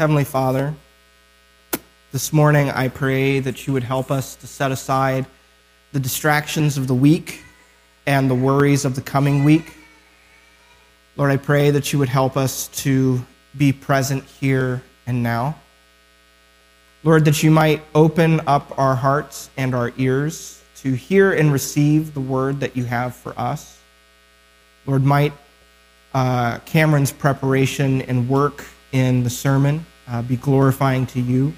Heavenly Father, this morning I pray that you would help us to set aside the distractions of the week and the worries of the coming week. Lord, I pray that you would help us to be present here and now. Lord, that you might open up our hearts and our ears to hear and receive the word that you have for us. Lord, might uh, Cameron's preparation and work in the sermon uh, be glorifying to you.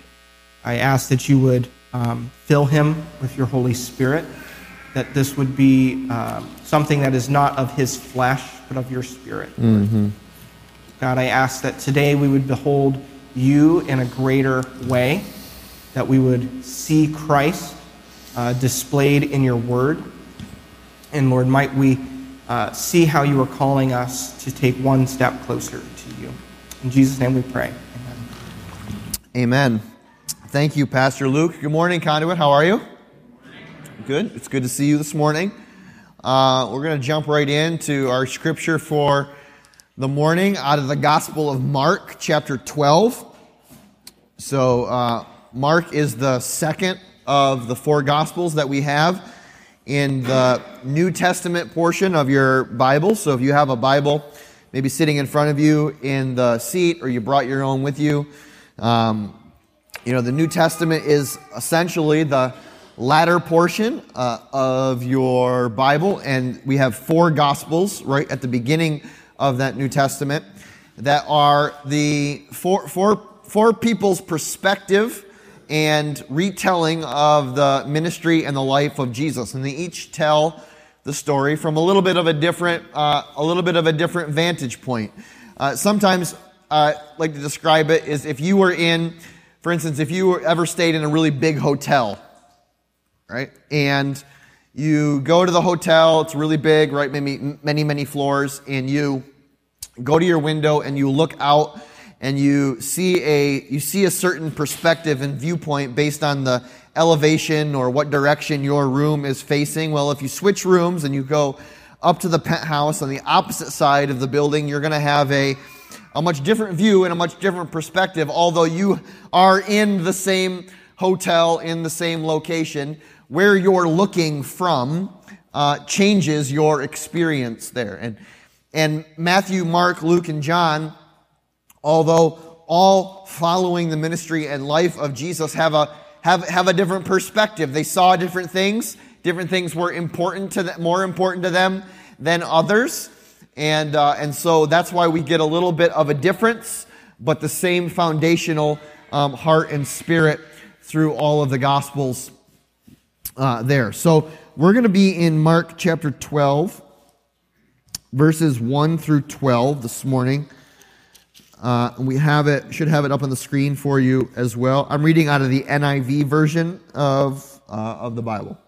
I ask that you would um, fill him with your Holy Spirit, that this would be uh, something that is not of his flesh, but of your spirit. Mm-hmm. God, I ask that today we would behold you in a greater way, that we would see Christ uh, displayed in your word. And Lord, might we uh, see how you are calling us to take one step closer. In Jesus' name we pray. Amen. Amen. Thank you, Pastor Luke. Good morning, Conduit. How are you? Good. It's good to see you this morning. Uh, we're going to jump right into our scripture for the morning out of the Gospel of Mark, chapter 12. So, uh, Mark is the second of the four Gospels that we have in the New Testament portion of your Bible. So, if you have a Bible, maybe sitting in front of you in the seat, or you brought your own with you, um, you know, the New Testament is essentially the latter portion uh, of your Bible, and we have four Gospels right at the beginning of that New Testament that are the four, four, four people's perspective and retelling of the ministry and the life of Jesus, and they each tell the story from a little bit of a different, uh, a little bit of a different vantage point. Uh, sometimes, uh, like to describe it is if you were in, for instance, if you ever stayed in a really big hotel, right? And you go to the hotel, it's really big, right? Maybe many, many floors, and you go to your window and you look out and you see a you see a certain perspective and viewpoint based on the elevation or what direction your room is facing. Well, if you switch rooms and you go up to the penthouse on the opposite side of the building, you're going to have a a much different view and a much different perspective, although you are in the same hotel in the same location where you're looking from uh, changes your experience there. And, and Matthew, Mark, Luke, and John, although all following the ministry and life of Jesus, have a, have, have a different perspective. They saw different things. Different things were important to them, more important to them than others. And, uh, and so that's why we get a little bit of a difference, but the same foundational um, heart and spirit through all of the Gospels uh, there. So we're going to be in Mark chapter 12, verses 1 through 12 this morning. Uh, we have it, should have it up on the screen for you as well. I'm reading out of the NIV version of, uh, of the Bible.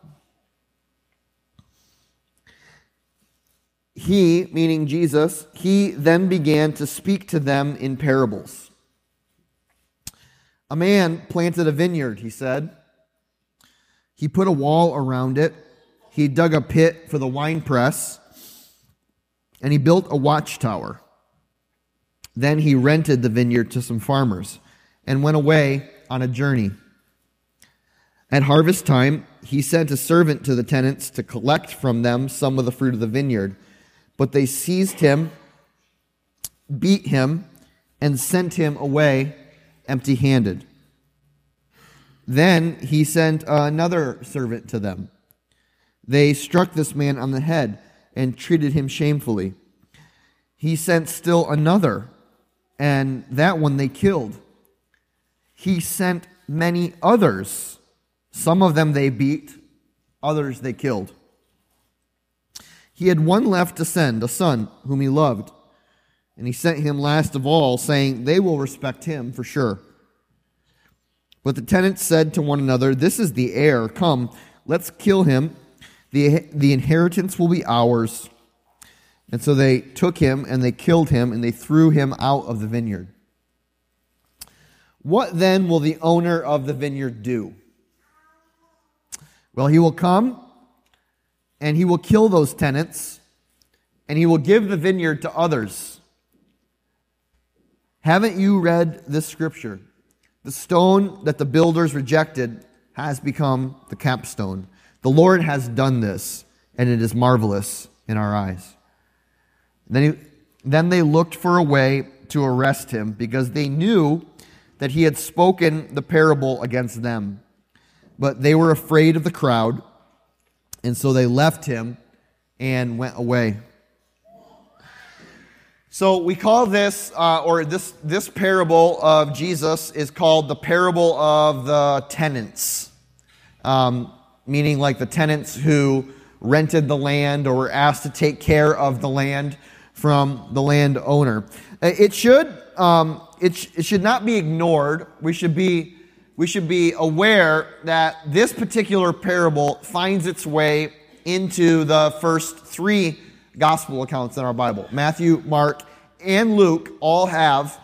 He, meaning Jesus, he then began to speak to them in parables. A man planted a vineyard, he said. He put a wall around it. He dug a pit for the winepress. And he built a watchtower. Then he rented the vineyard to some farmers and went away on a journey. At harvest time, he sent a servant to the tenants to collect from them some of the fruit of the vineyard. But they seized him, beat him, and sent him away empty handed. Then he sent another servant to them. They struck this man on the head and treated him shamefully. He sent still another, and that one they killed. He sent many others. Some of them they beat, others they killed. He had one left to send, a son whom he loved. And he sent him last of all, saying, They will respect him for sure. But the tenants said to one another, This is the heir. Come, let's kill him. The, the inheritance will be ours. And so they took him and they killed him and they threw him out of the vineyard. What then will the owner of the vineyard do? Well, he will come and he will kill those tenants and he will give the vineyard to others. Haven't you read this scripture? The stone that the builders rejected has become the capstone. The Lord has done this, and it is marvelous in our eyes. Then, he, then they looked for a way to arrest him because they knew that he had spoken the parable against them. But they were afraid of the crowd, and so they left him and went away. So we call this, uh, or this, this parable of Jesus is called the parable of the tenants, um, meaning like the tenants who rented the land or were asked to take care of the land from the landowner. Uh, it should, um, it, sh- it should not be ignored. We should be, we should be aware that this particular parable finds its way into the first three gospel accounts in our Bible. Matthew, Mark, and Luke all have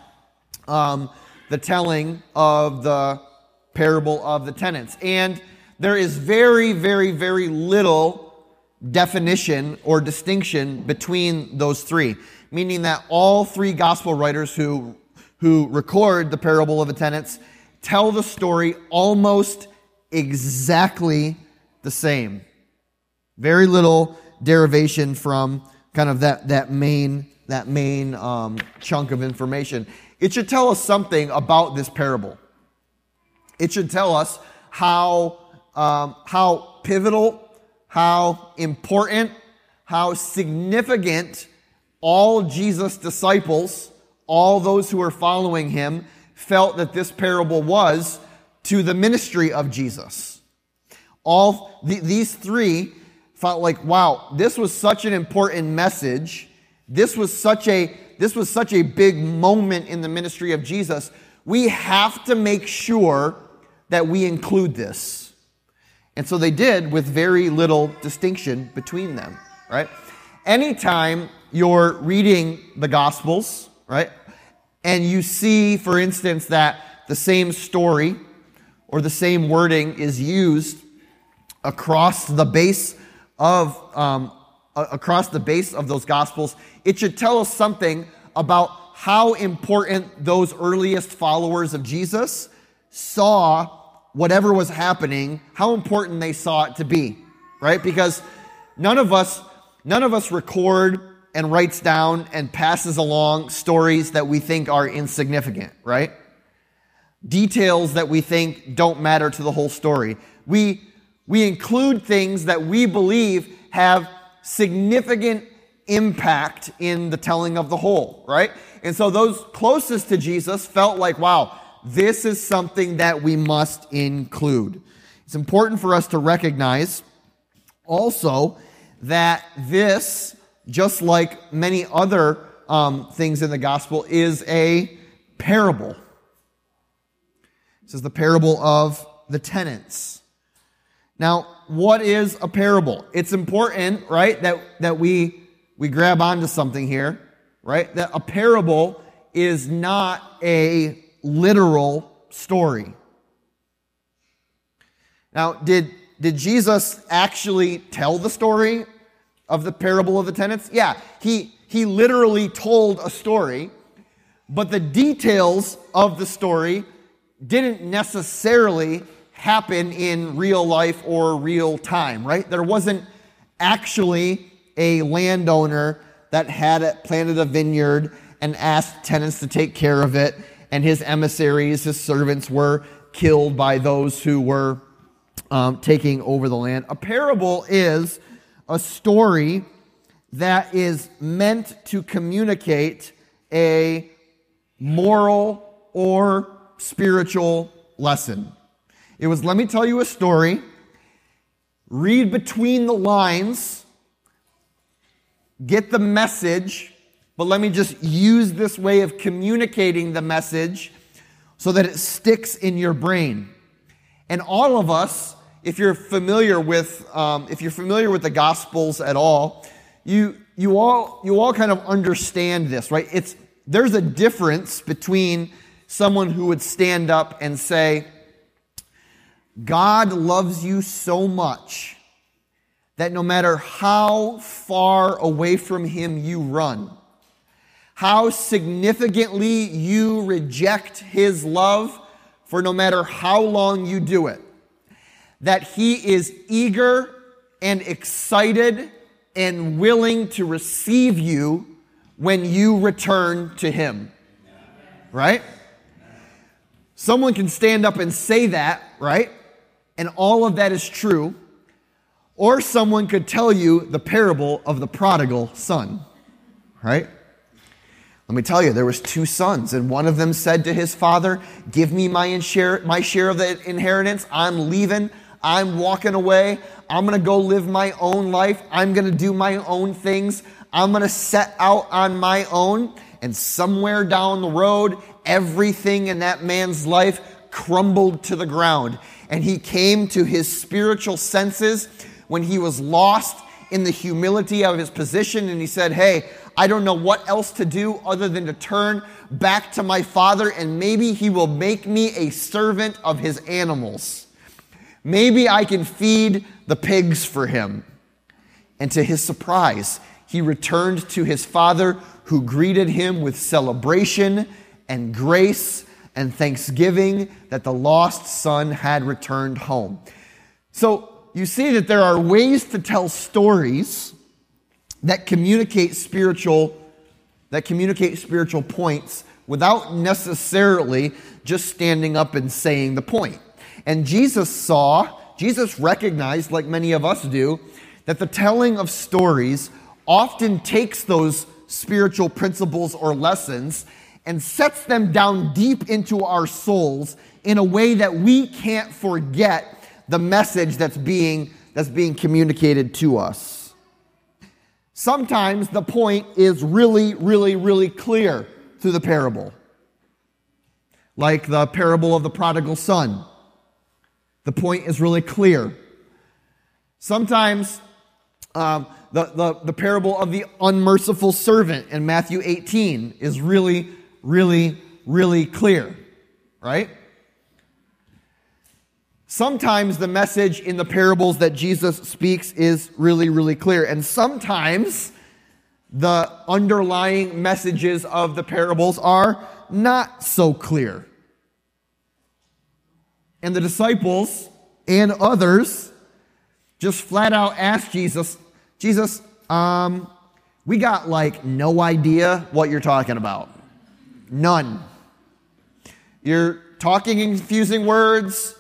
um, the telling of the parable of the tenants. And there is very, very, very little definition or distinction between those three, meaning that all three gospel writers who, who record the parable of the tenants tell the story almost exactly the same. Very little derivation from kind of that, that main, that main um, chunk of information. It should tell us something about this parable. It should tell us how, um, how pivotal, how important, how significant all Jesus' disciples, all those who were following him, felt that this parable was to the ministry of Jesus. All th- these three felt like, wow, this was such an important message. This was such a this was such a big moment in the ministry of Jesus. We have to make sure that we include this. And so they did with very little distinction between them, right? Anytime you're reading the Gospels, right, and you see, for instance, that the same story or the same wording is used across the base of um, across the base of those gospels, it should tell us something about how important those earliest followers of Jesus saw whatever was happening, how important they saw it to be, right? Because none of us, none of us record and writes down and passes along stories that we think are insignificant, right? Details that we think don't matter to the whole story. We we include things that we believe have significant impact in the telling of the whole, right? And so those closest to Jesus felt like, wow, this is something that we must include. It's important for us to recognize also that this, just like many other um, things in the gospel, is a parable. This is the parable of the tenants. Now, what is a parable? It's important, right, that, that we, we grab onto something here, right? That a parable is not a literal story. Now, did, did Jesus actually tell the story of the parable of the tenants? Yeah, he, he literally told a story, but the details of the story didn't necessarily happen in real life or real time, right? There wasn't actually a landowner that had planted a vineyard and asked tenants to take care of it, and his emissaries, his servants, were killed by those who were um, taking over the land. A parable is a story that is meant to communicate a moral or spiritual lesson. It was, let me tell you a story, read between the lines, get the message, but let me just use this way of communicating the message so that it sticks in your brain. And all of us, if you're familiar with, um, if you're familiar with the Gospels at all, you you all you all kind of understand this, right? It's there's a difference between someone who would stand up and say, God loves you so much that no matter how far away from Him you run, how significantly you reject his love for no matter how long you do it. That he is eager and excited and willing to receive you when you return to him. Right? Someone can stand up and say that, right? And all of that is true. Or someone could tell you the parable of the prodigal son, right? Let me tell you, there was two sons, and one of them said to his father, "Give me my share, my share of the inheritance. I'm leaving. I'm walking away. I'm going to go live my own life. I'm going to do my own things. I'm going to set out on my own." And somewhere down the road, everything in that man's life crumbled to the ground, and he came to his spiritual senses when he was lost in the humility of his position and he said, Hey, I don't know what else to do other than to turn back to my father and maybe he will make me a servant of his animals. Maybe I can feed the pigs for him. And to his surprise, he returned to his father who greeted him with celebration and grace and thanksgiving that the lost son had returned home. So you see that there are ways to tell stories that communicate spiritual that communicate spiritual points without necessarily just standing up and saying the point. And Jesus saw, Jesus recognized like many of us do, that the telling of stories often takes those spiritual principles or lessons and sets them down deep into our souls in a way that we can't forget the message that's being, that's being communicated to us. Sometimes the point is really, really, really clear through the parable. Like the parable of the prodigal son. The point is really clear. Sometimes um, the, the, the parable of the unmerciful servant in Matthew 18 is really, really, really clear, right? Sometimes the message in the parables that Jesus speaks is really, really clear. And sometimes the underlying messages of the parables are not so clear. And the disciples and others just flat out asked Jesus, Jesus, um, we got like no idea what you're talking about. None. You're talking in confusing words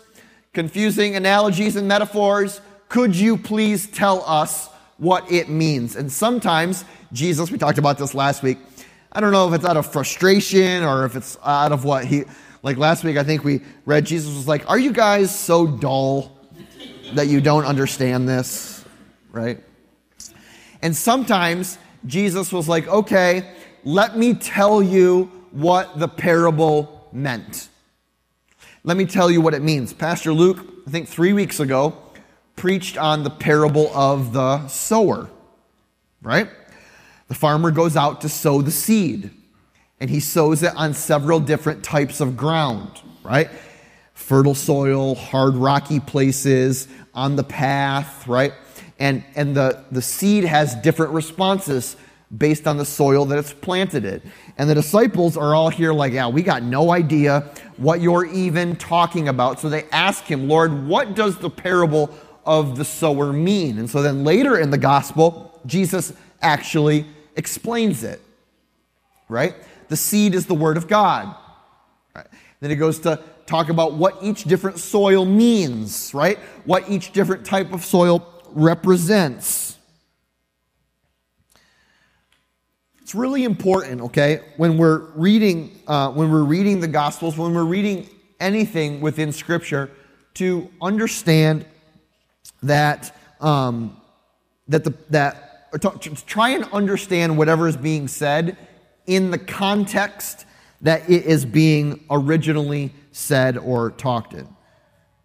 confusing analogies and metaphors. Could you please tell us what it means? And sometimes Jesus, we talked about this last week. I don't know if it's out of frustration or if it's out of what he, like last week, I think we read Jesus was like, Are you guys so dull that you don't understand this? Right? And sometimes Jesus was like, Okay, let me tell you what the parable meant. Let me tell you what it means. Pastor Luke, I think three weeks ago, preached on the parable of the sower, right? The farmer goes out to sow the seed, and he sows it on several different types of ground, right? Fertile soil, hard rocky places, on the path, right? And, and the, the seed has different responses based on the soil that it's planted in. And the disciples are all here like, yeah, we got no idea what you're even talking about. So they ask him, Lord, what does the parable of the sower mean? And so then later in the gospel, Jesus actually explains it. Right? The seed is the word of God. Right? Then he goes to talk about what each different soil means, right? What each different type of soil represents. It's really important, okay, when we're reading, uh, when we're reading the Gospels, when we're reading anything within Scripture, to understand that um, that the that or to, to try and understand whatever is being said in the context that it is being originally said or talked in.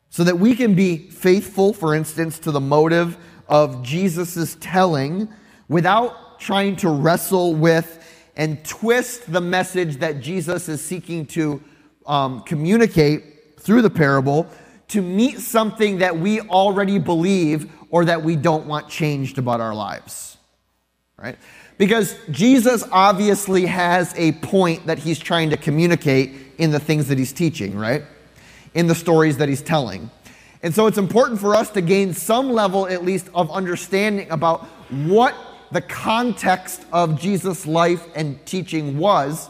So that we can be faithful, for instance, to the motive of Jesus' telling without trying to wrestle with and twist the message that Jesus is seeking to um, communicate through the parable to meet something that we already believe or that we don't want changed about our lives. Right? Because Jesus obviously has a point that he's trying to communicate in the things that he's teaching, right? In the stories that he's telling. And so it's important for us to gain some level, at least, of understanding about what the context of Jesus' life and teaching was,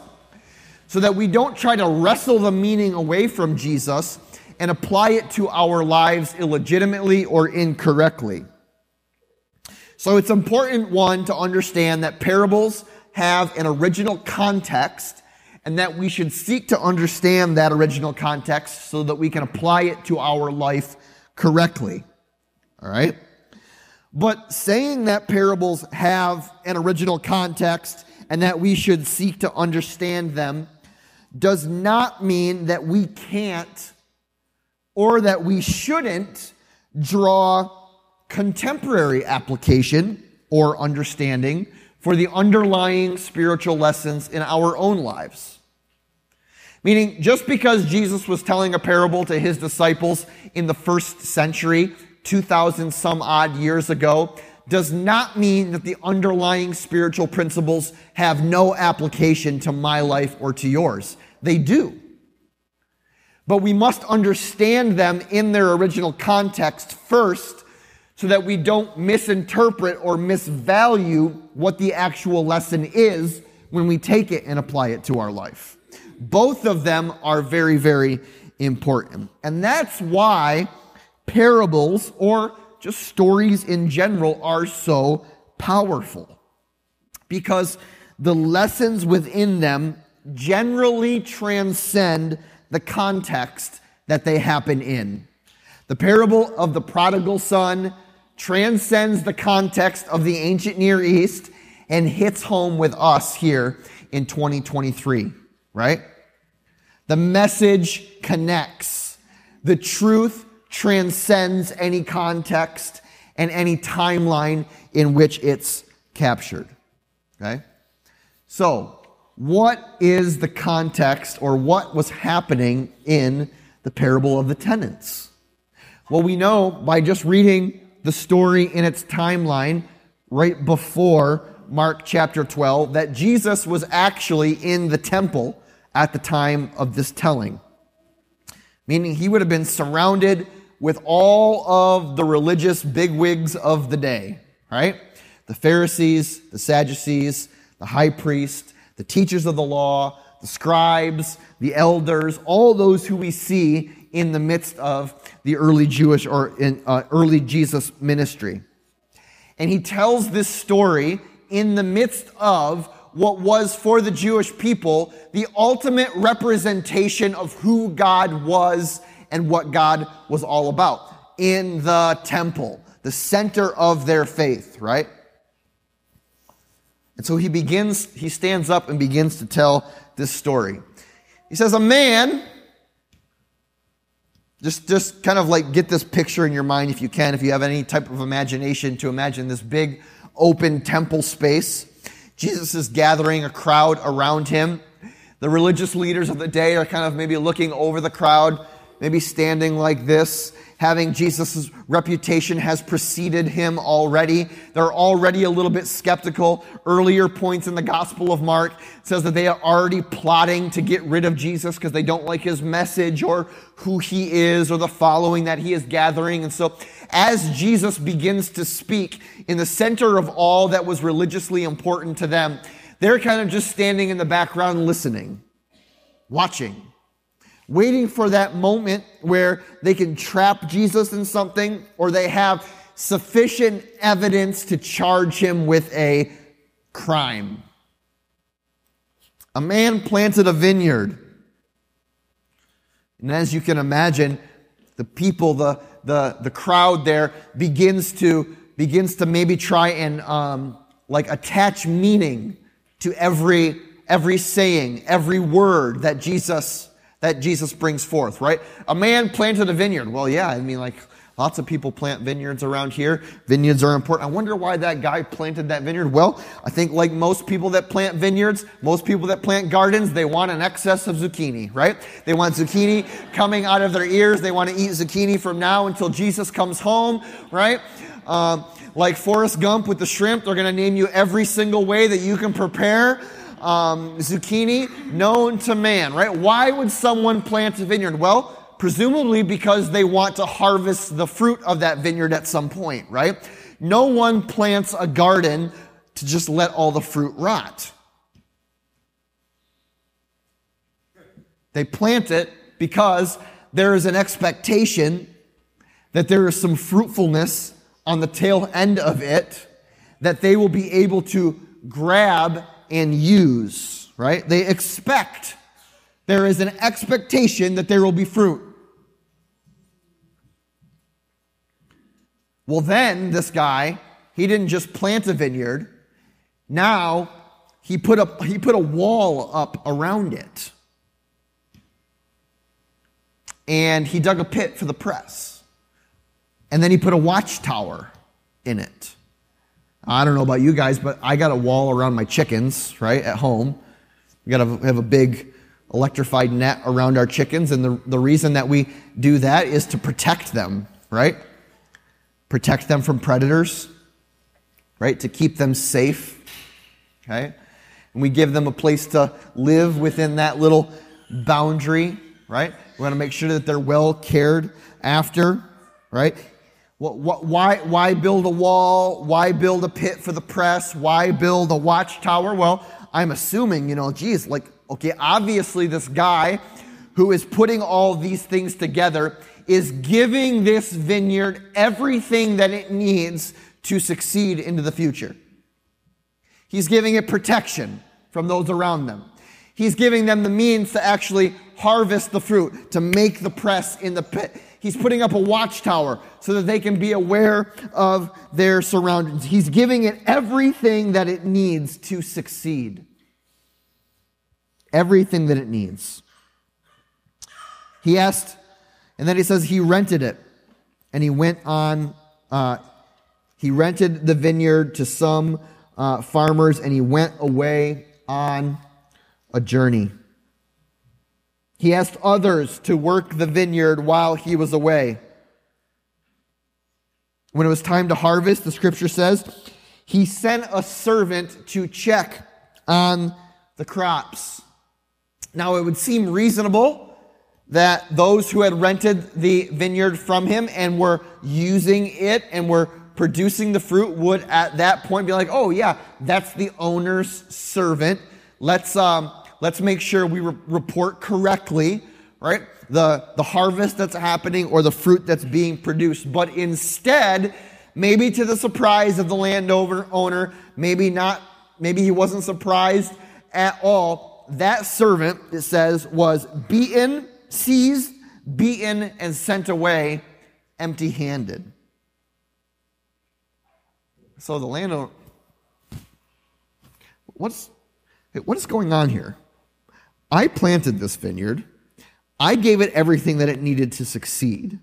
so that we don't try to wrestle the meaning away from Jesus and apply it to our lives illegitimately or incorrectly. So it's important, one, to understand that parables have an original context and that we should seek to understand that original context so that we can apply it to our life correctly. All right? But saying that parables have an original context and that we should seek to understand them does not mean that we can't or that we shouldn't draw contemporary application or understanding for the underlying spiritual lessons in our own lives. Meaning, just because Jesus was telling a parable to his disciples in the first century, 2,000 some odd years ago, does not mean that the underlying spiritual principles have no application to my life or to yours. They do. But we must understand them in their original context first so that we don't misinterpret or misvalue what the actual lesson is when we take it and apply it to our life. Both of them are very, very important. And that's why parables or just stories in general are so powerful. Because the lessons within them generally transcend the context that they happen in. The parable of the prodigal son transcends the context of the ancient Near East and hits home with us here in 2023, right? The message connects. The truth transcends any context and any timeline in which it's captured. Okay? So, what is the context or what was happening in the parable of the tenants? Well, we know by just reading the story in its timeline right before Mark chapter 12 that Jesus was actually in the temple at the time of this telling. Meaning he would have been surrounded with all of the religious bigwigs of the day, right? The Pharisees, the Sadducees, the high priest, the teachers of the law, the scribes, the elders, all those who we see in the midst of the early Jewish or in, uh, early Jesus ministry. And he tells this story in the midst of what was for the Jewish people the ultimate representation of who God was and what God was all about in the temple, the center of their faith, right? And so he begins, he stands up and begins to tell this story. He says, A man just, just kind of like get this picture in your mind if you can, if you have any type of imagination to imagine this big open temple space. Jesus is gathering a crowd around him. The religious leaders of the day are kind of maybe looking over the crowd, maybe standing like this having Jesus' reputation has preceded him already. They're already a little bit skeptical. Earlier points in the Gospel of Mark says that they are already plotting to get rid of Jesus because they don't like his message or who he is or the following that he is gathering. And so as Jesus begins to speak in the center of all that was religiously important to them, they're kind of just standing in the background listening, watching waiting for that moment where they can trap Jesus in something or they have sufficient evidence to charge him with a crime. A man planted a vineyard. And as you can imagine, the people, the, the, the crowd there begins to, begins to maybe try and um, like attach meaning to every, every saying, every word that Jesus that Jesus brings forth, right? A man planted a vineyard. Well, yeah, I mean, like, lots of people plant vineyards around here. Vineyards are important. I wonder why that guy planted that vineyard. Well, I think like most people that plant vineyards, most people that plant gardens, they want an excess of zucchini, right? They want zucchini coming out of their ears. They want to eat zucchini from now until Jesus comes home, right? Um, like Forrest Gump with the shrimp. They're going to name you every single way that you can prepare um, zucchini known to man, right? Why would someone plant a vineyard? Well, presumably because they want to harvest the fruit of that vineyard at some point, right? No one plants a garden to just let all the fruit rot. They plant it because there is an expectation that there is some fruitfulness on the tail end of it that they will be able to grab and use, right? They expect, there is an expectation that there will be fruit. Well, then this guy, he didn't just plant a vineyard. Now he put a, he put a wall up around it. And he dug a pit for the press. And then he put a watchtower in it. I don't know about you guys, but I got a wall around my chickens, right, at home. We got to have a big electrified net around our chickens. And the, the reason that we do that is to protect them, right? Protect them from predators, right? To keep them safe, okay? And we give them a place to live within that little boundary, right? We want to make sure that they're well cared after, right? Why, why build a wall? Why build a pit for the press? Why build a watchtower? Well, I'm assuming, you know, geez, like, okay, obviously this guy who is putting all these things together is giving this vineyard everything that it needs to succeed into the future. He's giving it protection from those around them. He's giving them the means to actually harvest the fruit, to make the press in the pit. He's putting up a watchtower so that they can be aware of their surroundings. He's giving it everything that it needs to succeed. Everything that it needs. He asked, and then he says he rented it. And he went on, uh, he rented the vineyard to some uh, farmers and he went away on a journey. He asked others to work the vineyard while he was away. When it was time to harvest, the scripture says, he sent a servant to check on the crops. Now, it would seem reasonable that those who had rented the vineyard from him and were using it and were producing the fruit would at that point be like, oh, yeah, that's the owner's servant. Let's, um, let's make sure we re- report correctly, right? The, the harvest that's happening or the fruit that's being produced. But instead, maybe to the surprise of the landowner, owner, maybe not, maybe he wasn't surprised at all. That servant, it says, was beaten, seized, beaten, and sent away empty handed. So the landowner, what's, what is going on here? I planted this vineyard. I gave it everything that it needed to succeed.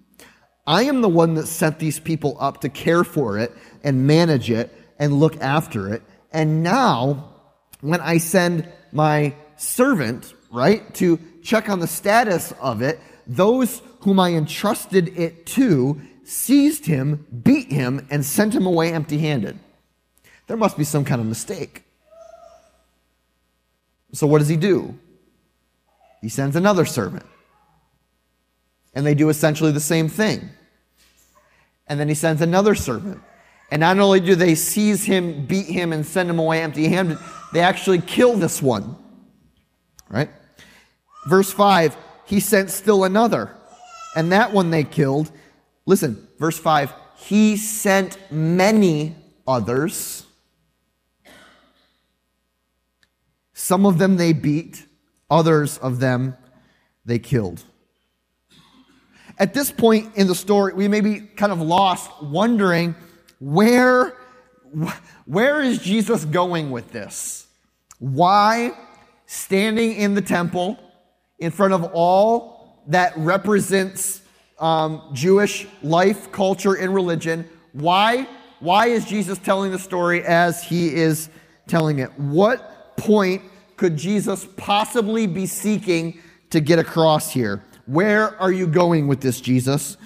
I am the one that set these people up to care for it and manage it and look after it. And now, when I send my servant, right, to check on the status of it, those whom I entrusted it to seized him, beat him, and sent him away empty handed. There must be some kind of mistake. So, what does he do? He sends another servant. And they do essentially the same thing. And then he sends another servant. And not only do they seize him, beat him, and send him away empty handed, they actually kill this one. Right? Verse 5 he sent still another. And that one they killed. Listen, verse 5 he sent many others. Some of them they beat, Others of them they killed. At this point in the story, we may be kind of lost, wondering where, where is Jesus going with this? Why standing in the temple in front of all that represents um, Jewish life, culture, and religion? Why, why is Jesus telling the story as he is telling it? What point could Jesus possibly be seeking to get across here? Where are you going with this, Jesus?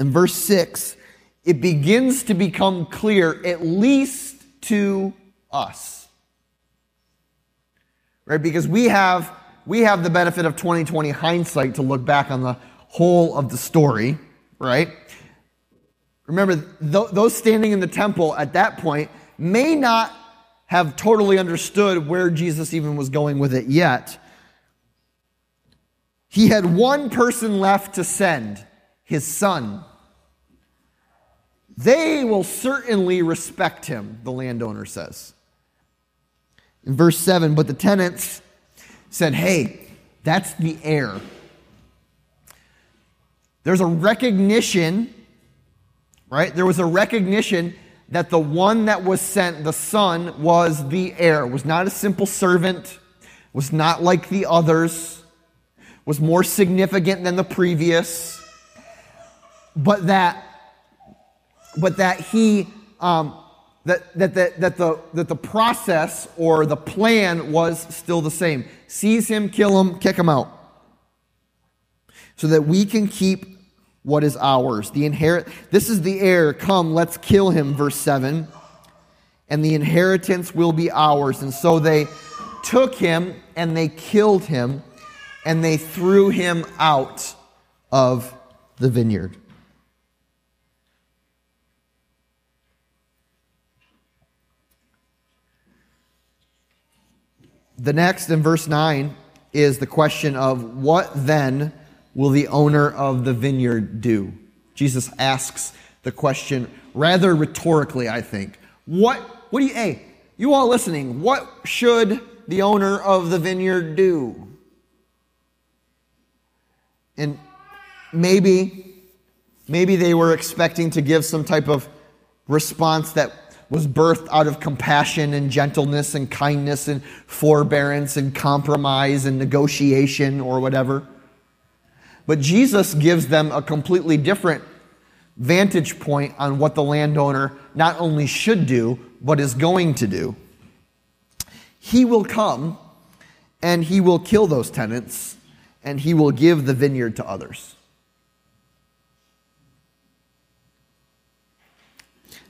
In verse 6, it begins to become clear, at least to us. Right? Because we have, we have the benefit of 2020 hindsight to look back on the whole of the story, right? Remember, th- those standing in the temple at that point may not have totally understood where Jesus even was going with it yet. He had one person left to send, his son. They will certainly respect him, the landowner says. In verse 7, but the tenants said, Hey, that's the heir. There's a recognition, right? There was a recognition that the one that was sent, the son, was the heir, was not a simple servant, was not like the others, was more significant than the previous, but that, but that he, um, that, that, that, that, the, that the process or the plan was still the same. Seize him, kill him, kick him out. So that we can keep what is ours. The inherit this is the heir. Come, let's kill him, verse 7. And the inheritance will be ours. And so they took him and they killed him and they threw him out of the vineyard. The next in verse 9 is the question of what then will the owner of the vineyard do? Jesus asks the question rather rhetorically, I think. What, what do you, hey, you all listening, what should the owner of the vineyard do? And maybe, maybe they were expecting to give some type of response that was birthed out of compassion and gentleness and kindness and forbearance and compromise and negotiation or whatever. But Jesus gives them a completely different vantage point on what the landowner not only should do, but is going to do. He will come and he will kill those tenants and he will give the vineyard to others.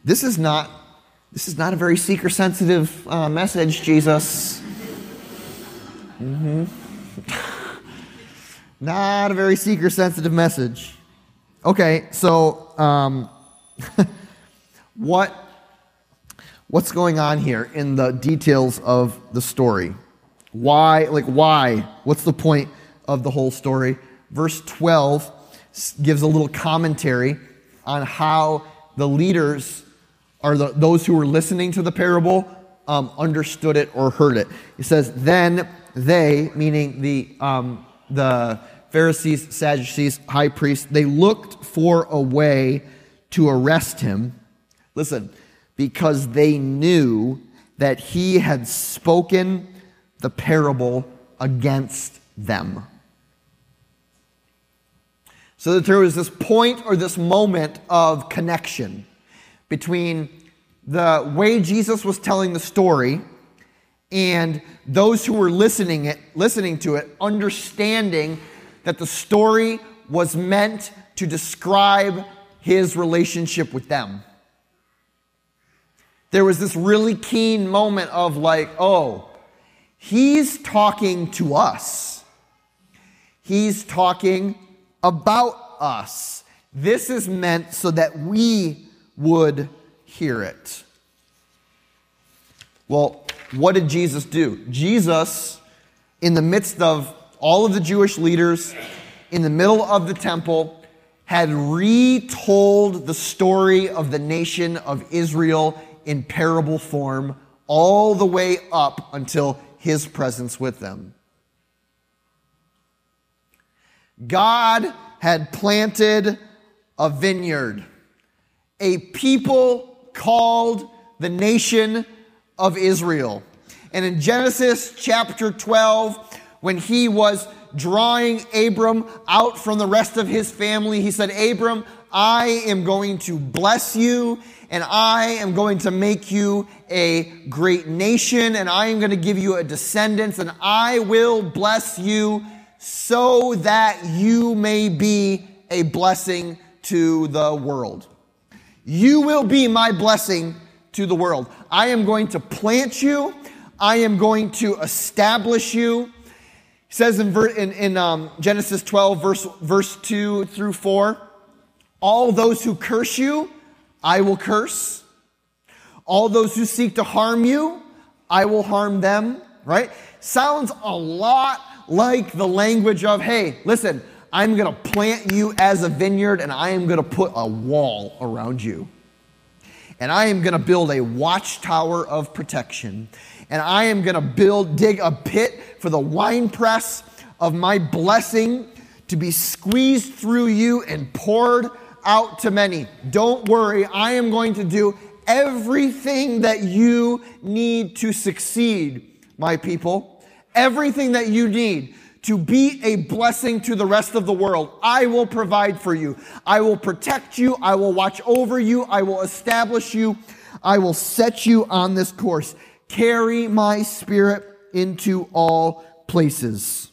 This is not this is not a very seeker sensitive uh, message, Jesus. Mm-hmm. Not a very seeker sensitive message. Okay, so um, what what's going on here in the details of the story? Why, like, why? What's the point of the whole story? Verse 12 gives a little commentary on how the leaders or the, those who were listening to the parable um, understood it or heard it. It says, Then they, meaning the, um, the Pharisees, Sadducees, high priests, they looked for a way to arrest him. Listen, because they knew that he had spoken the parable against them. So that there was this point or this moment of connection between the way Jesus was telling the story and those who were listening it listening to it understanding that the story was meant to describe his relationship with them. There was this really keen moment of like, oh, he's talking to us. He's talking about us. This is meant so that we would hear it. Well, what did Jesus do? Jesus, in the midst of all of the Jewish leaders in the middle of the temple had retold the story of the nation of Israel in parable form all the way up until his presence with them. God had planted a vineyard, a people called the nation of Israel. And in Genesis chapter 12, when he was drawing Abram out from the rest of his family, he said, Abram, I am going to bless you and I am going to make you a great nation and I am going to give you a descendants and I will bless you so that you may be a blessing to the world. You will be my blessing to the world. I am going to plant you. I am going to establish you. Says in, in, in um, Genesis 12, verse, verse 2 through 4, all those who curse you, I will curse. All those who seek to harm you, I will harm them, right? Sounds a lot like the language of, hey, listen, I'm going to plant you as a vineyard and I am going to put a wall around you. And I am going to build a watchtower of protection. And I am going to build, dig a pit for the winepress of my blessing to be squeezed through you and poured out to many. Don't worry, I am going to do everything that you need to succeed, my people. Everything that you need to be a blessing to the rest of the world. I will provide for you. I will protect you. I will watch over you. I will establish you. I will set you on this course. Carry my spirit into all places.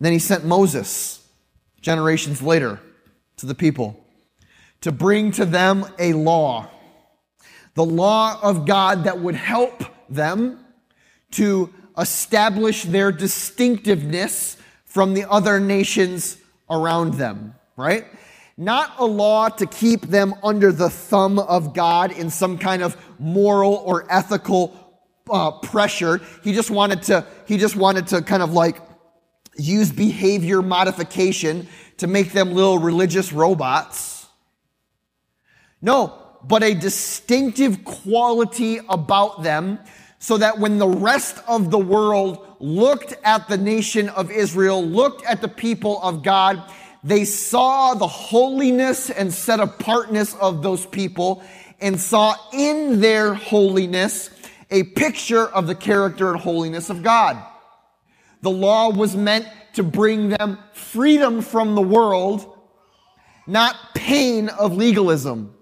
Then he sent Moses generations later to the people to bring to them a law, the law of God that would help them to establish their distinctiveness from the other nations around them, right? Not a law to keep them under the thumb of God in some kind of moral or ethical uh, pressure. He just wanted to, he just wanted to kind of like use behavior modification to make them little religious robots. No, but a distinctive quality about them so that when the rest of the world looked at the nation of Israel, looked at the people of God, they saw the holiness and set apartness of those people and saw in their holiness a picture of the character and holiness of God. The law was meant to bring them freedom from the world, not pain of legalism.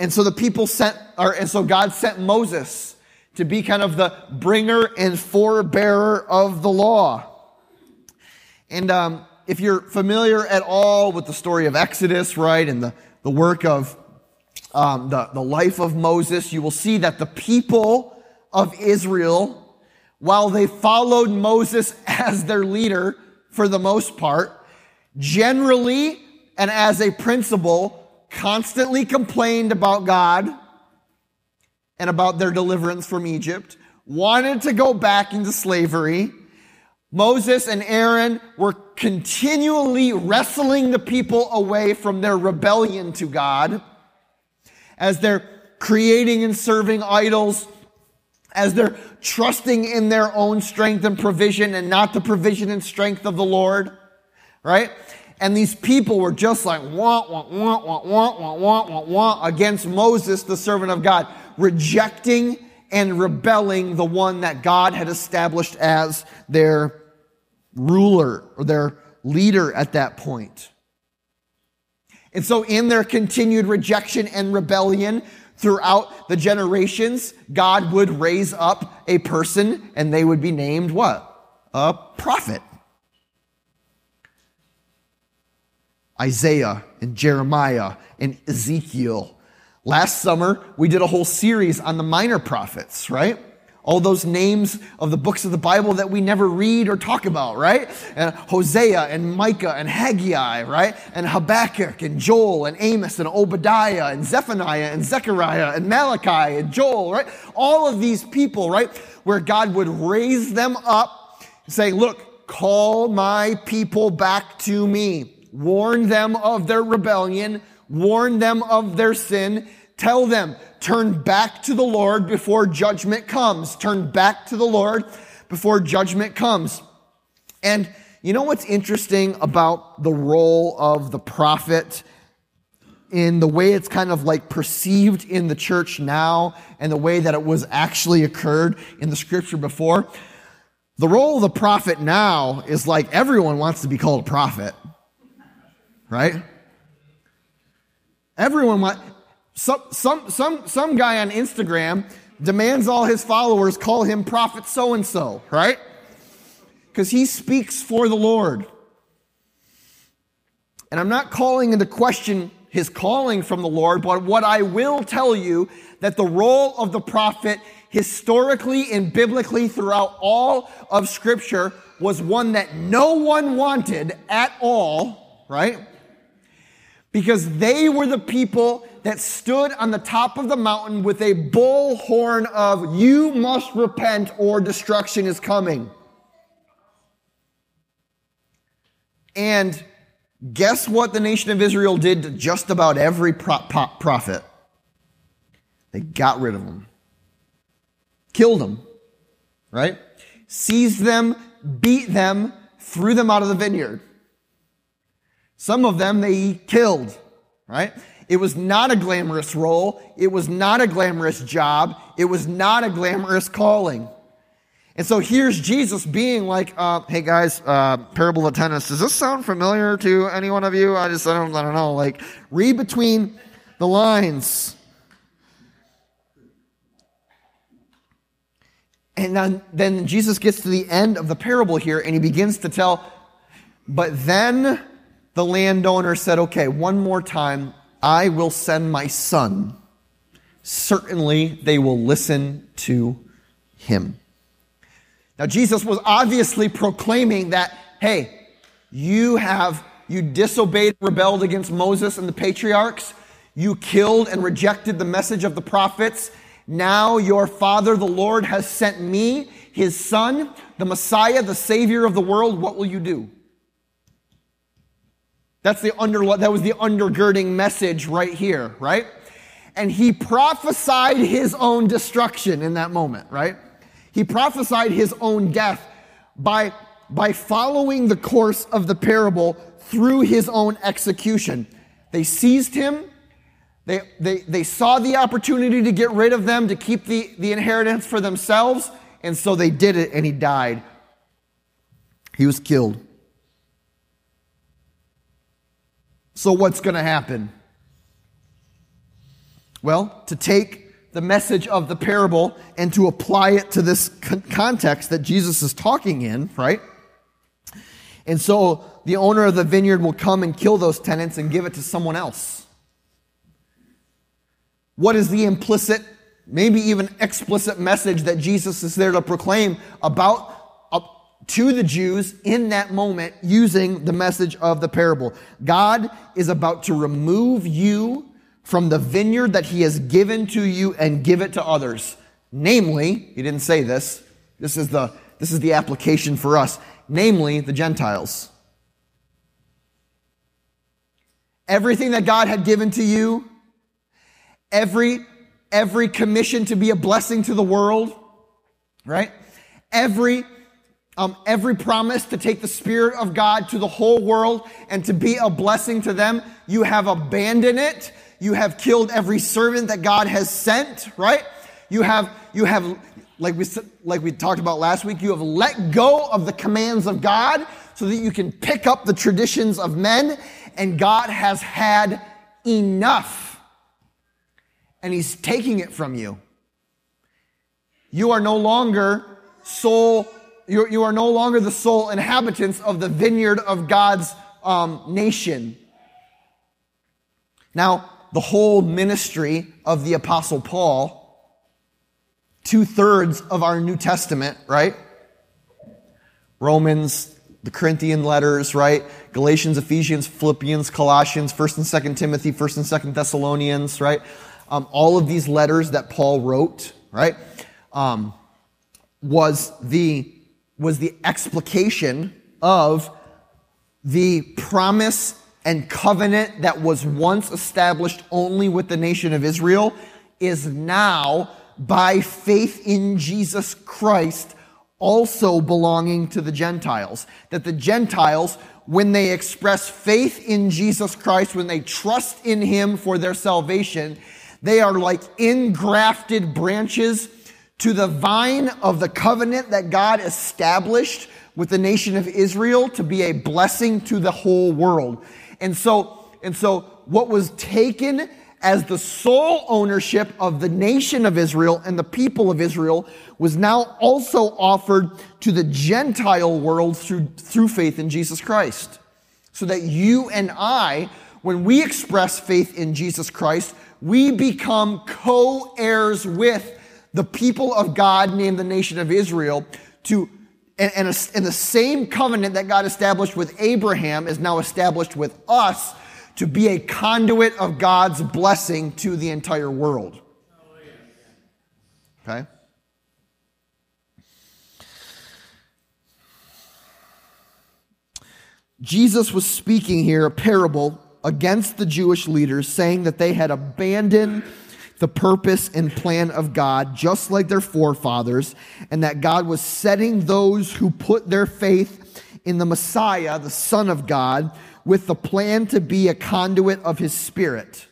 And so the people sent, or, and so God sent Moses to be kind of the bringer and forebearer of the law. And um, if you're familiar at all with the story of Exodus, right, and the, the work of um, the, the life of Moses, you will see that the people of Israel while they followed Moses as their leader for the most part, generally and as a principle, constantly complained about God and about their deliverance from Egypt, wanted to go back into slavery. Moses and Aaron were continually wrestling the people away from their rebellion to God as they're creating and serving idols as they're trusting in their own strength and provision and not the provision and strength of the Lord, right? And these people were just like, want, want, want, want, want, want, want, want, against Moses, the servant of God, rejecting and rebelling the one that God had established as their ruler or their leader at that point. And so in their continued rejection and rebellion, throughout the generations, God would raise up a person and they would be named what? A prophet. Isaiah and Jeremiah and Ezekiel. Last summer, we did a whole series on the minor prophets, right? All those names of the books of the Bible that we never read or talk about, right? And Hosea and Micah and Haggai, right? And Habakkuk and Joel and Amos and Obadiah and Zephaniah and Zechariah and Malachi and Joel, right? All of these people, right? Where God would raise them up saying, look, call my people back to me. Warn them of their rebellion. Warn them of their sin. Tell them, turn back to the Lord before judgment comes. Turn back to the Lord before judgment comes. And you know what's interesting about the role of the prophet in the way it's kind of like perceived in the church now and the way that it was actually occurred in the scripture before? The role of the prophet now is like everyone wants to be called a prophet. Right? Everyone wants, some, some, some, some guy on Instagram demands all his followers call him prophet so and so, right? Because he speaks for the Lord. And I'm not calling into question his calling from the Lord, but what I will tell you that the role of the prophet historically and biblically throughout all of scripture was one that no one wanted at all, right? Because they were the people that stood on the top of the mountain with a bullhorn of, you must repent or destruction is coming. And guess what the nation of Israel did to just about every pro- pro- prophet? They got rid of them, killed them, right? Seized them, beat them, threw them out of the vineyard. Some of them they killed, right? It was not a glamorous role. It was not a glamorous job. It was not a glamorous calling. And so here's Jesus being like, uh, "Hey guys, uh, parable of tenants. Does this sound familiar to any one of you? I just, I don't, I don't know. Like, read between the lines." And then, then Jesus gets to the end of the parable here, and he begins to tell. But then the landowner said, "Okay, one more time. I will send my son. Certainly, they will listen to him." Now, Jesus was obviously proclaiming that, hey, you have, you disobeyed, rebelled against Moses and the patriarchs. You killed and rejected the message of the prophets. Now your Father, the Lord, has sent me, his Son, the Messiah, the Savior of the world. What will you do? That's the under, that was the undergirding message right here, right? And he prophesied his own destruction in that moment, right? He prophesied his own death by, by following the course of the parable through his own execution. They seized him. They, they, they saw the opportunity to get rid of them, to keep the, the inheritance for themselves, and so they did it, and he died. He was killed. So, what's going to happen? Well, to take the message of the parable and to apply it to this context that Jesus is talking in, right? And so the owner of the vineyard will come and kill those tenants and give it to someone else. What is the implicit, maybe even explicit message that Jesus is there to proclaim about to the Jews in that moment using the message of the parable? God is about to remove you from the vineyard that he has given to you and give it to others. Namely, he didn't say this. This is the, this is the application for us. Namely, the Gentiles. Everything that God had given to you, every, every commission to be a blessing to the world, right? Every, um, every promise to take the Spirit of God to the whole world and to be a blessing to them, you have abandoned it you have killed every servant that God has sent, right? You have, you have, like we, like we talked about last week, you have let go of the commands of God so that you can pick up the traditions of men, and God has had enough. And He's taking it from you. You are no longer sole, you, you are no longer the sole inhabitants of the vineyard of God's um, nation. Now, the whole ministry of the Apostle Paul, two thirds of our New Testament, right? Romans, the Corinthian letters, right? Galatians, Ephesians, Philippians, Colossians, 1st and 2nd Timothy, 1st and 2nd Thessalonians, right? Um, all of these letters that Paul wrote, right? Um, was the, was the explication of the promise and covenant that was once established only with the nation of Israel is now, by faith in Jesus Christ, also belonging to the Gentiles. That the Gentiles, when they express faith in Jesus Christ, when they trust in Him for their salvation, they are like engrafted branches to the vine of the covenant that God established with the nation of Israel to be a blessing to the whole world. And so, and so what was taken as the sole ownership of the nation of Israel and the people of Israel was now also offered to the Gentile world through, through faith in Jesus Christ. So that you and I, when we express faith in Jesus Christ, we become co heirs with the people of God named the nation of Israel to and, and, a, and, the same covenant that God established with Abraham is now established with us to be a conduit of God's blessing to the entire world. Okay? Jesus was speaking here a parable against the Jewish leaders, saying that they had abandoned the purpose and plan of God, just like their forefathers, and that God was setting those who put their faith in the Messiah, the Son of God, with the plan to be a conduit of His Spirit.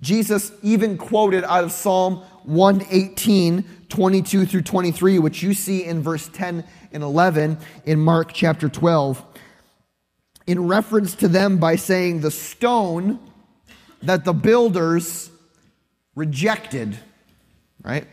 Jesus even quoted out of Psalm 118, 22 through 23, which you see in verse 10 and 11 in Mark chapter 12, in reference to them by saying, The stone that the builders rejected, right?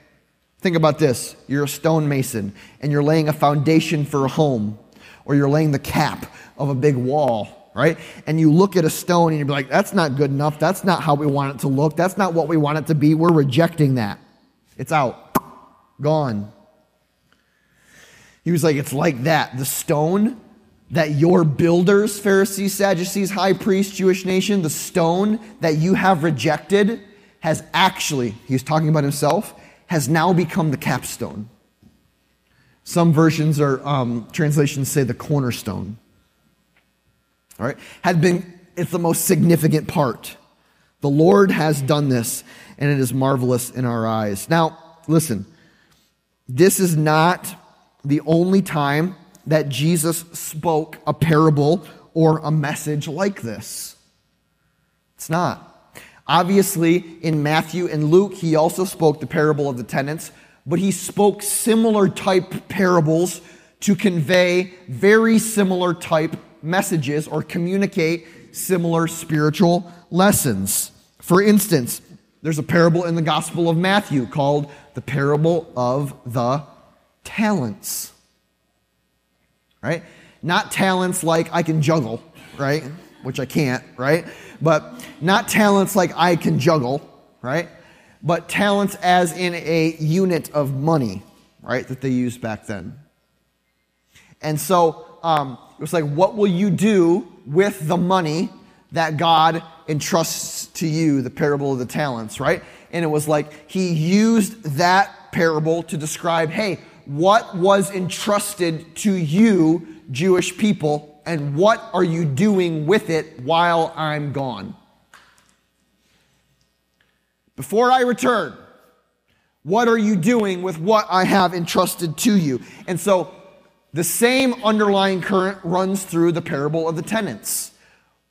Think about this. You're a stonemason and you're laying a foundation for a home, or you're laying the cap of a big wall, right? And you look at a stone and you're like, that's not good enough. That's not how we want it to look. That's not what we want it to be. We're rejecting that. It's out, gone. He was like, it's like that. The stone that your builders, Pharisees, Sadducees, high priests, Jewish nation, the stone that you have rejected has actually, he's talking about himself, has now become the capstone. Some versions or um, translations say the cornerstone. All right, had been, it's the most significant part. The Lord has done this, and it is marvelous in our eyes. Now, listen, this is not the only time that Jesus spoke a parable or a message like this. It's not. Obviously, in Matthew and Luke, he also spoke the parable of the tenants, but he spoke similar type parables to convey very similar type messages or communicate similar spiritual lessons. For instance, there's a parable in the Gospel of Matthew called the parable of the talents right? Not talents like I can juggle, right? Which I can't, right? But not talents like I can juggle, right? But talents as in a unit of money, right? That they used back then. And so um, it was like, what will you do with the money that God entrusts to you, the parable of the talents, right? And it was like, he used that parable to describe, hey, what was entrusted to you, Jewish people, and what are you doing with it while I'm gone? Before I return, what are you doing with what I have entrusted to you? And so the same underlying current runs through the parable of the tenants.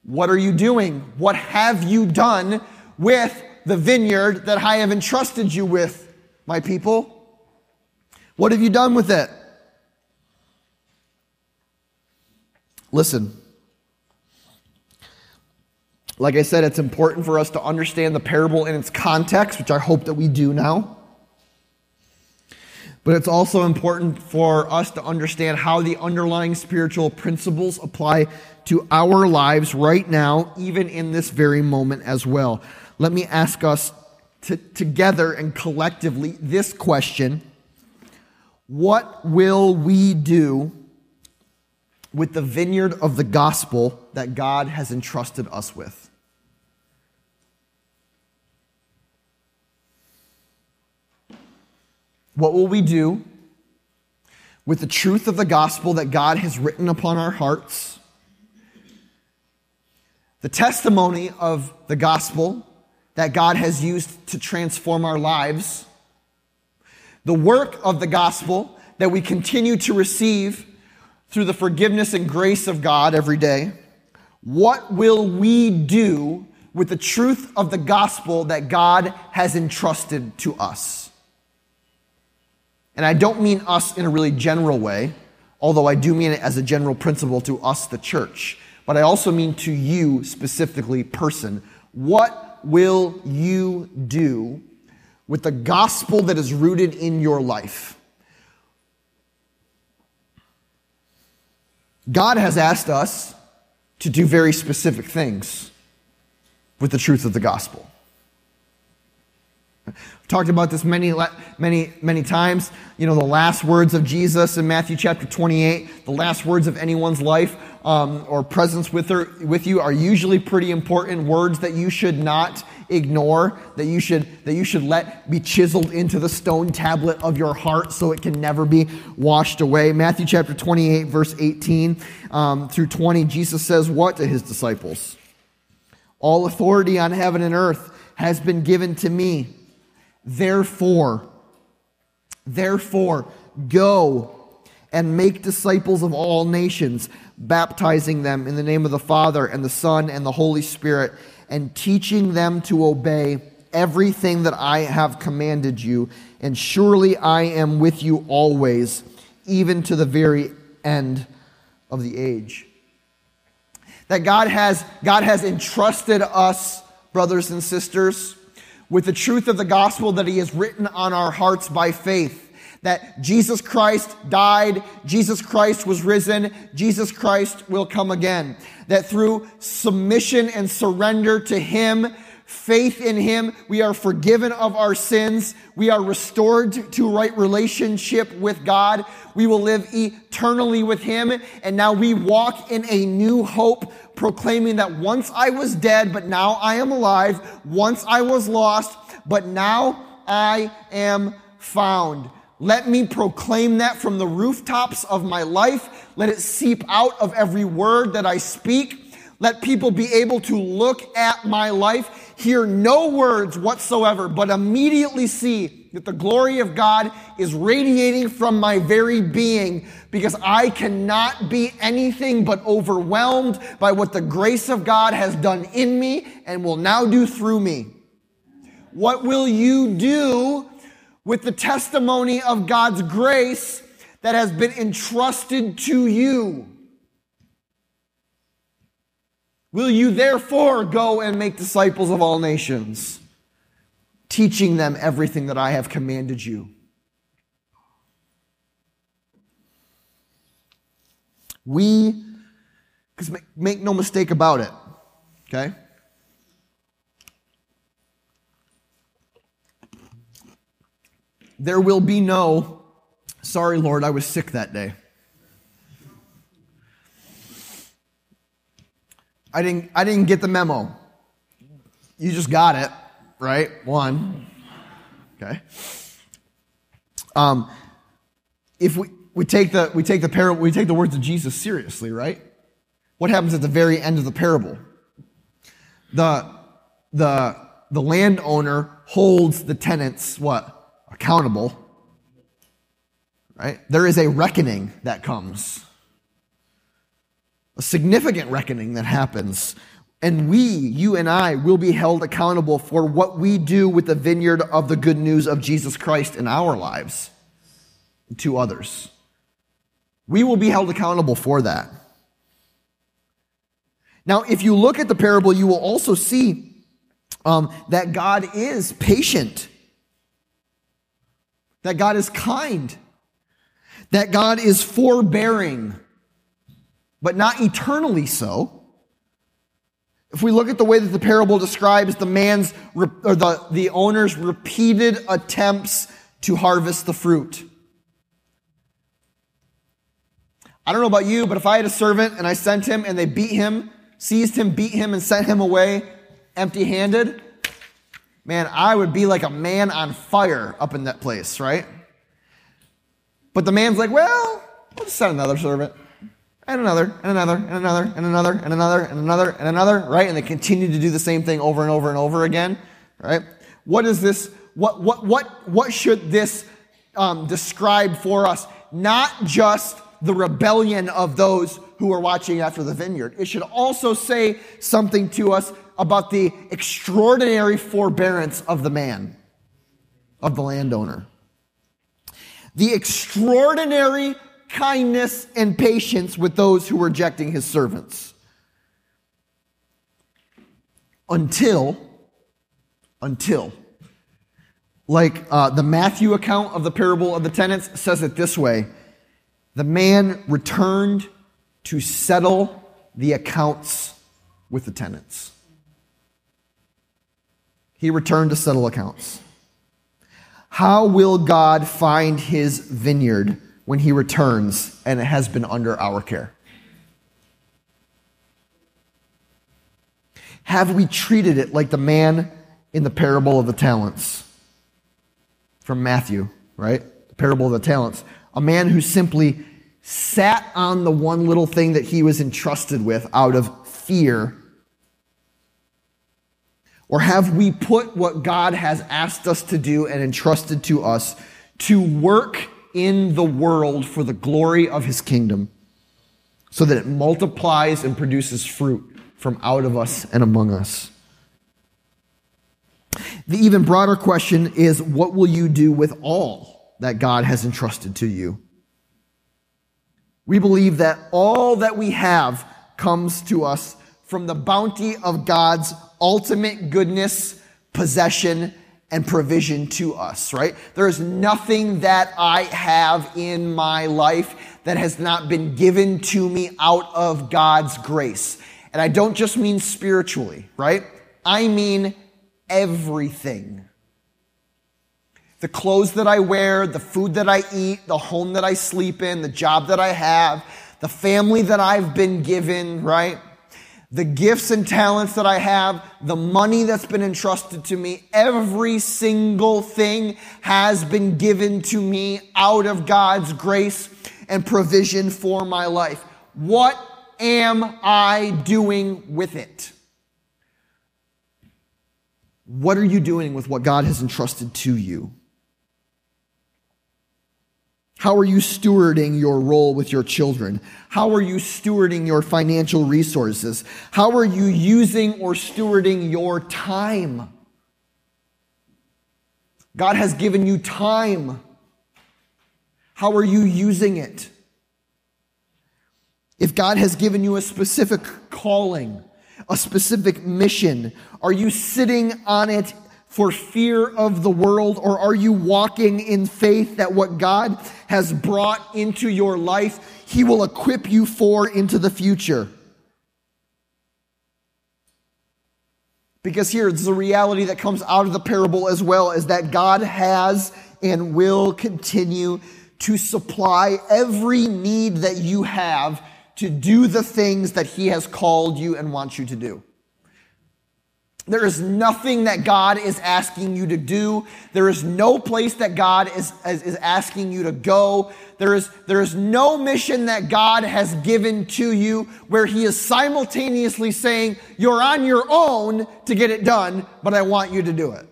What are you doing? What have you done with the vineyard that I have entrusted you with, my people? What have you done with it? Listen. Like I said, it's important for us to understand the parable in its context, which I hope that we do now. But it's also important for us to understand how the underlying spiritual principles apply to our lives right now, even in this very moment as well. Let me ask us to, together and collectively this question what will we do with the vineyard of the gospel that God has entrusted us with? What will we do with the truth of the gospel that God has written upon our hearts? The testimony of the gospel that God has used to transform our lives the work of the gospel that we continue to receive through the forgiveness and grace of God every day. What will we do with the truth of the gospel that God has entrusted to us? And I don't mean us in a really general way, although I do mean it as a general principle to us, the church. But I also mean to you specifically, person. What will you do with the gospel that is rooted in your life. God has asked us to do very specific things with the truth of the gospel. We've talked about this many, many, many times. You know, the last words of Jesus in Matthew chapter 28, the last words of anyone's life um, or presence with, her, with you are usually pretty important words that you should not ignore, that you should, that you should let be chiseled into the stone tablet of your heart so it can never be washed away. Matthew chapter 28, verse 18 um, through 20, Jesus says what to his disciples? All authority on heaven and earth has been given to me. Therefore, therefore, go and make disciples of all nations, baptizing them in the name of the Father and the Son and the Holy Spirit, and teaching them to obey everything that I have commanded you. And surely I am with you always, even to the very end of the age. That God has, God has entrusted us, brothers and sisters, with the truth of the gospel that he has written on our hearts by faith. That Jesus Christ died, Jesus Christ was risen, Jesus Christ will come again. That through submission and surrender to him, faith in him, we are forgiven of our sins. We are restored to right relationship with God. We will live eternally with him. And now we walk in a new hope proclaiming that once I was dead, but now I am alive. Once I was lost, but now I am found. Let me proclaim that from the rooftops of my life. Let it seep out of every word that I speak. Let people be able to look at my life, hear no words whatsoever, but immediately see that the glory of God is radiating from my very being because I cannot be anything but overwhelmed by what the grace of God has done in me and will now do through me. What will you do with the testimony of God's grace that has been entrusted to you? Will you therefore go and make disciples of all nations, teaching them everything that I have commanded you? We, because make, make no mistake about it, okay? There will be no, sorry, Lord, I was sick that day. I didn't, I didn't get the memo. You just got it, right? One. Okay. Um, if we, we take the, we take the parable, we take the words of Jesus seriously, right? What happens at the very end of the parable? The, the, the landowner holds the tenants, what? Accountable. Right? There is a reckoning that comes a significant reckoning that happens. And we, you and I, will be held accountable for what we do with the vineyard of the good news of Jesus Christ in our lives to others. We will be held accountable for that. Now, if you look at the parable, you will also see um, that God is patient, that God is kind, that God is forbearing but not eternally so. If we look at the way that the parable describes the man's or the, the owner's repeated attempts to harvest the fruit. I don't know about you, but if I had a servant and I sent him and they beat him, seized him, beat him, and sent him away empty handed, man, I would be like a man on fire up in that place, right? But the man's like, well, we'll just send another servant and another, and another, and another, and another, and another, and another, and another, right? And they continue to do the same thing over and over and over again, right? What is this? What, what, what, what should this um, describe for us? Not just the rebellion of those who are watching after the vineyard. It should also say something to us about the extraordinary forbearance of the man, of the landowner. The extraordinary kindness and patience with those who were rejecting his servants. Until, until, like uh, the Matthew account of the parable of the tenants says it this way the man returned to settle the accounts with the tenants. He returned to settle accounts. How will God find his vineyard when he returns and it has been under our care? Have we treated it like the man in the parable of the talents from Matthew, right? The parable of the talents. A man who simply sat on the one little thing that he was entrusted with out of fear? Or have we put what God has asked us to do and entrusted to us to work in the world for the glory of his kingdom so that it multiplies and produces fruit from out of us and among us? The even broader question is what will you do with all that God has entrusted to you? We believe that all that we have comes to us from the bounty of God's ultimate goodness, possession, and provision to us, right? There is nothing that I have in my life that has not been given to me out of God's grace. And I don't just mean spiritually, right? I mean everything. The clothes that I wear, the food that I eat, the home that I sleep in, the job that I have, the family that I've been given, right? The gifts and talents that I have, the money that's been entrusted to me, every single thing has been given to me out of God's grace and provision for my life. What am I doing with it? What are you doing with what God has entrusted to you? How are you stewarding your role with your children? How are you stewarding your financial resources? How are you using or stewarding your time? God has given you time. How are you using it? If God has given you a specific calling, a specific mission, are you sitting on it for fear of the world, or are you walking in faith that what God has brought into your life, He will equip you for into the future? Because here, it's a reality that comes out of the parable as well, is that God has and will continue to supply every need that you have to do the things that He has called you and wants you to do. There is nothing that God is asking you to do. There is no place that God is, is, is, asking you to go. There is, there is no mission that God has given to you where He is simultaneously saying, You're on your own to get it done, but I want you to do it.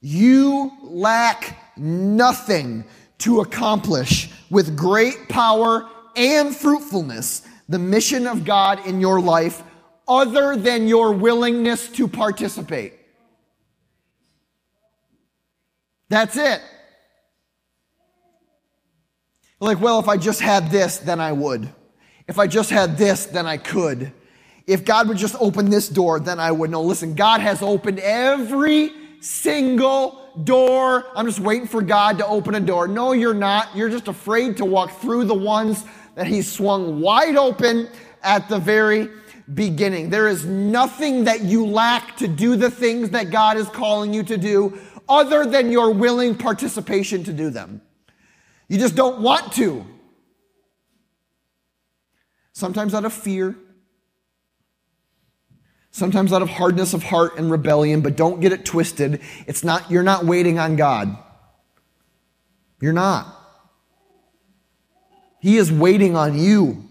You lack nothing to accomplish with great power and fruitfulness the mission of God in your life other than your willingness to participate. That's it. Like, well, if I just had this, then I would. If I just had this, then I could. If God would just open this door, then I would. No, listen, God has opened every single door. I'm just waiting for God to open a door. No, you're not. You're just afraid to walk through the ones that He swung wide open at the very beginning. There is nothing that you lack to do the things that God is calling you to do other than your willing participation to do them. You just don't want to. Sometimes out of fear, sometimes out of hardness of heart and rebellion, but don't get it twisted. It's not, you're not waiting on God. You're not. He is waiting on you.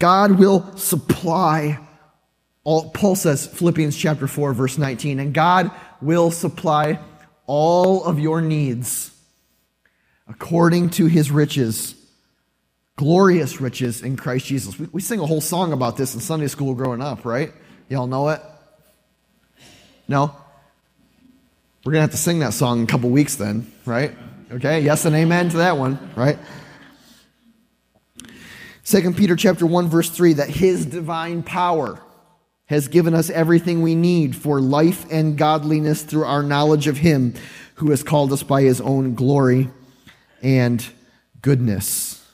God will supply all, Paul says, Philippians chapter 4, verse 19, and God will supply all of your needs according to his riches glorious riches in Christ Jesus. We, we sing a whole song about this in Sunday school growing up, right? Y'all know it? No? We're going to have to sing that song in a couple weeks then, right? Okay, yes and amen to that one, right? 2 Peter chapter 1 verse 3 that his divine power has given us everything we need for life and godliness through our knowledge of him who has called us by his own glory and goodness.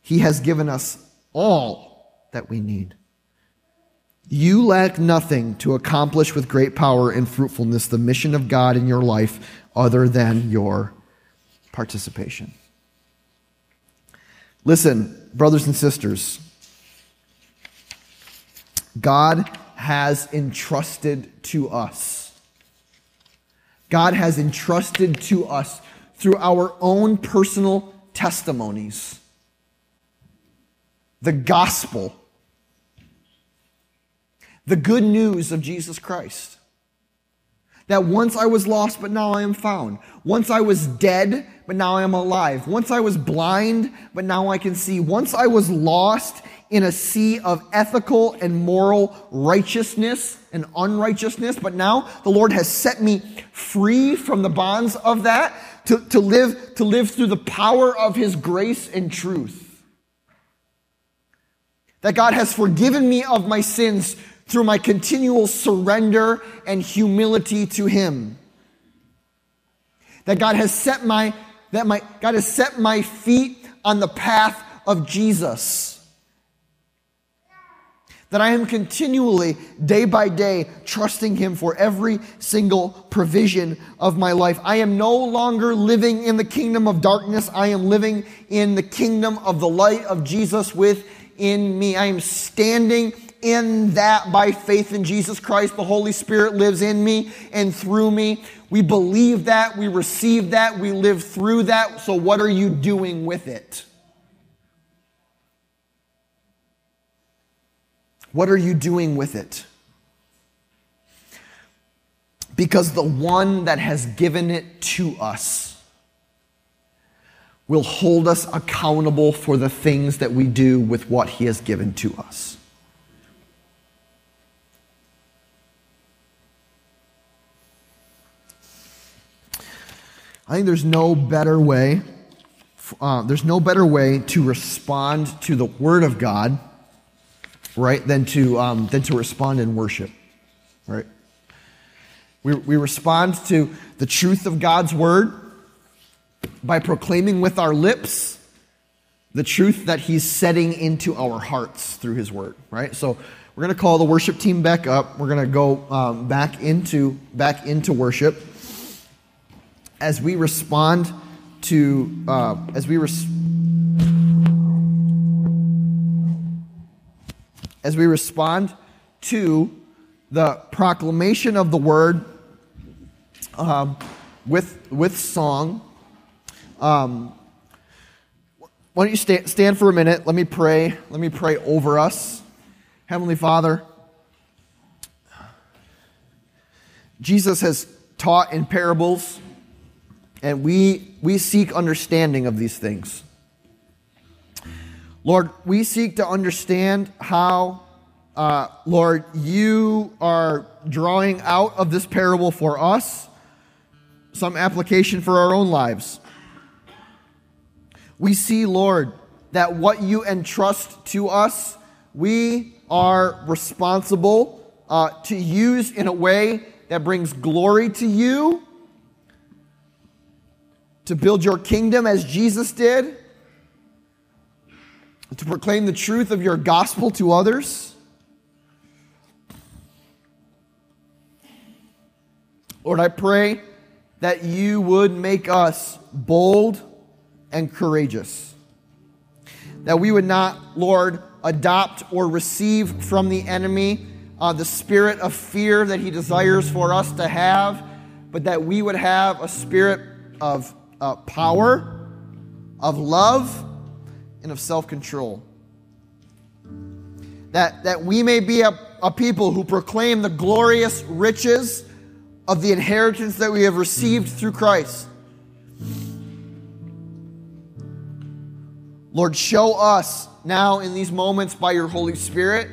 He has given us all that we need. You lack nothing to accomplish with great power and fruitfulness the mission of God in your life other than your participation. Listen, brothers and sisters, God has entrusted to us. God has entrusted to us through our own personal testimonies the gospel, the good news of Jesus Christ. That once I was lost, but now I am found. Once I was dead, but now I am alive. Once I was blind, but now I can see. Once I was lost in a sea of ethical and moral righteousness and unrighteousness, but now the Lord has set me free from the bonds of that to, to live, to live through the power of His grace and truth. That God has forgiven me of my sins through my continual surrender and humility to Him. That God has set my, that my, God has set my feet on the path of Jesus. That I am continually, day by day, trusting Him for every single provision of my life. I am no longer living in the kingdom of darkness. I am living in the kingdom of the light of Jesus within me. I am standing in that by faith in Jesus Christ. The Holy Spirit lives in me and through me. We believe that, we receive that, we live through that. So, what are you doing with it? What are you doing with it? Because the one that has given it to us will hold us accountable for the things that we do with what he has given to us. I think there's no better way. Uh, there's no better way to respond to the Word of God, right, than to um, than to respond in worship, right? We, we respond to the truth of God's Word by proclaiming with our lips the truth that He's setting into our hearts through His Word, right? So we're going to call the worship team back up. We're going to go um, back into back into worship as we respond to, uh, as we res- as we respond to the proclamation of the word um, with with song. Um, why don't you stand, stand for a minute? Let me pray. Let me pray over us. Heavenly Father, Jesus has taught in parables and we, we seek understanding of these things. Lord, we seek to understand how, uh, Lord, you are drawing out of this parable for us some application for our own lives. We see, Lord, that what you entrust to us, we are responsible uh, to use in a way that brings glory to you to build your kingdom as Jesus did, to proclaim the truth of your gospel to others. Lord, I pray that you would make us bold and courageous. That we would not, Lord, adopt or receive from the enemy uh, the spirit of fear that he desires for us to have, but that we would have a spirit of uh, power, of love, and of self control. That, that we may be a, a people who proclaim the glorious riches of the inheritance that we have received through Christ. Lord, show us now in these moments by your Holy Spirit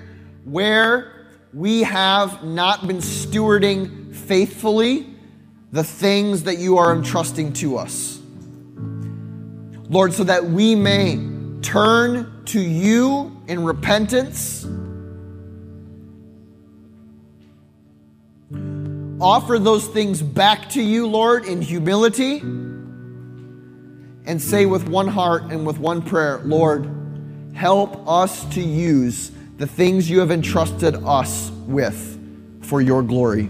where we have not been stewarding faithfully the things that you are entrusting to us. Lord, so that we may turn to you in repentance, offer those things back to you, Lord, in humility, and say with one heart and with one prayer, Lord, help us to use the things you have entrusted us with for your glory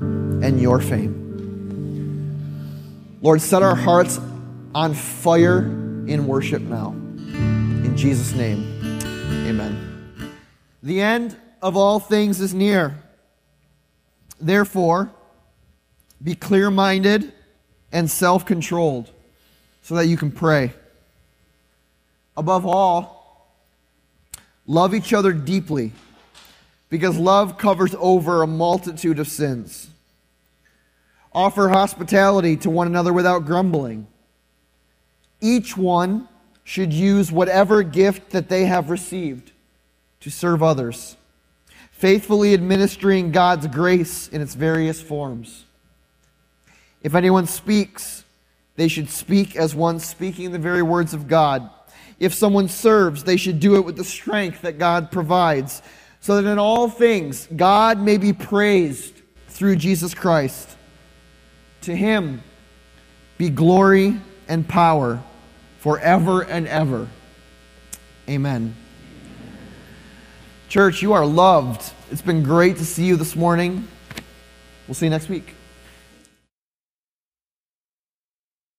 and your fame. Lord, set our hearts on fire in worship now. In Jesus' name, amen. The end of all things is near. Therefore, be clear minded and self controlled so that you can pray. Above all, love each other deeply because love covers over a multitude of sins. Offer hospitality to one another without grumbling. Each one should use whatever gift that they have received to serve others, faithfully administering God's grace in its various forms. If anyone speaks, they should speak as one speaking the very words of God. If someone serves, they should do it with the strength that God provides, so that in all things God may be praised through Jesus Christ. To him be glory and power forever and ever. Amen. Church, you are loved. It's been great to see you this morning. We'll see you next week.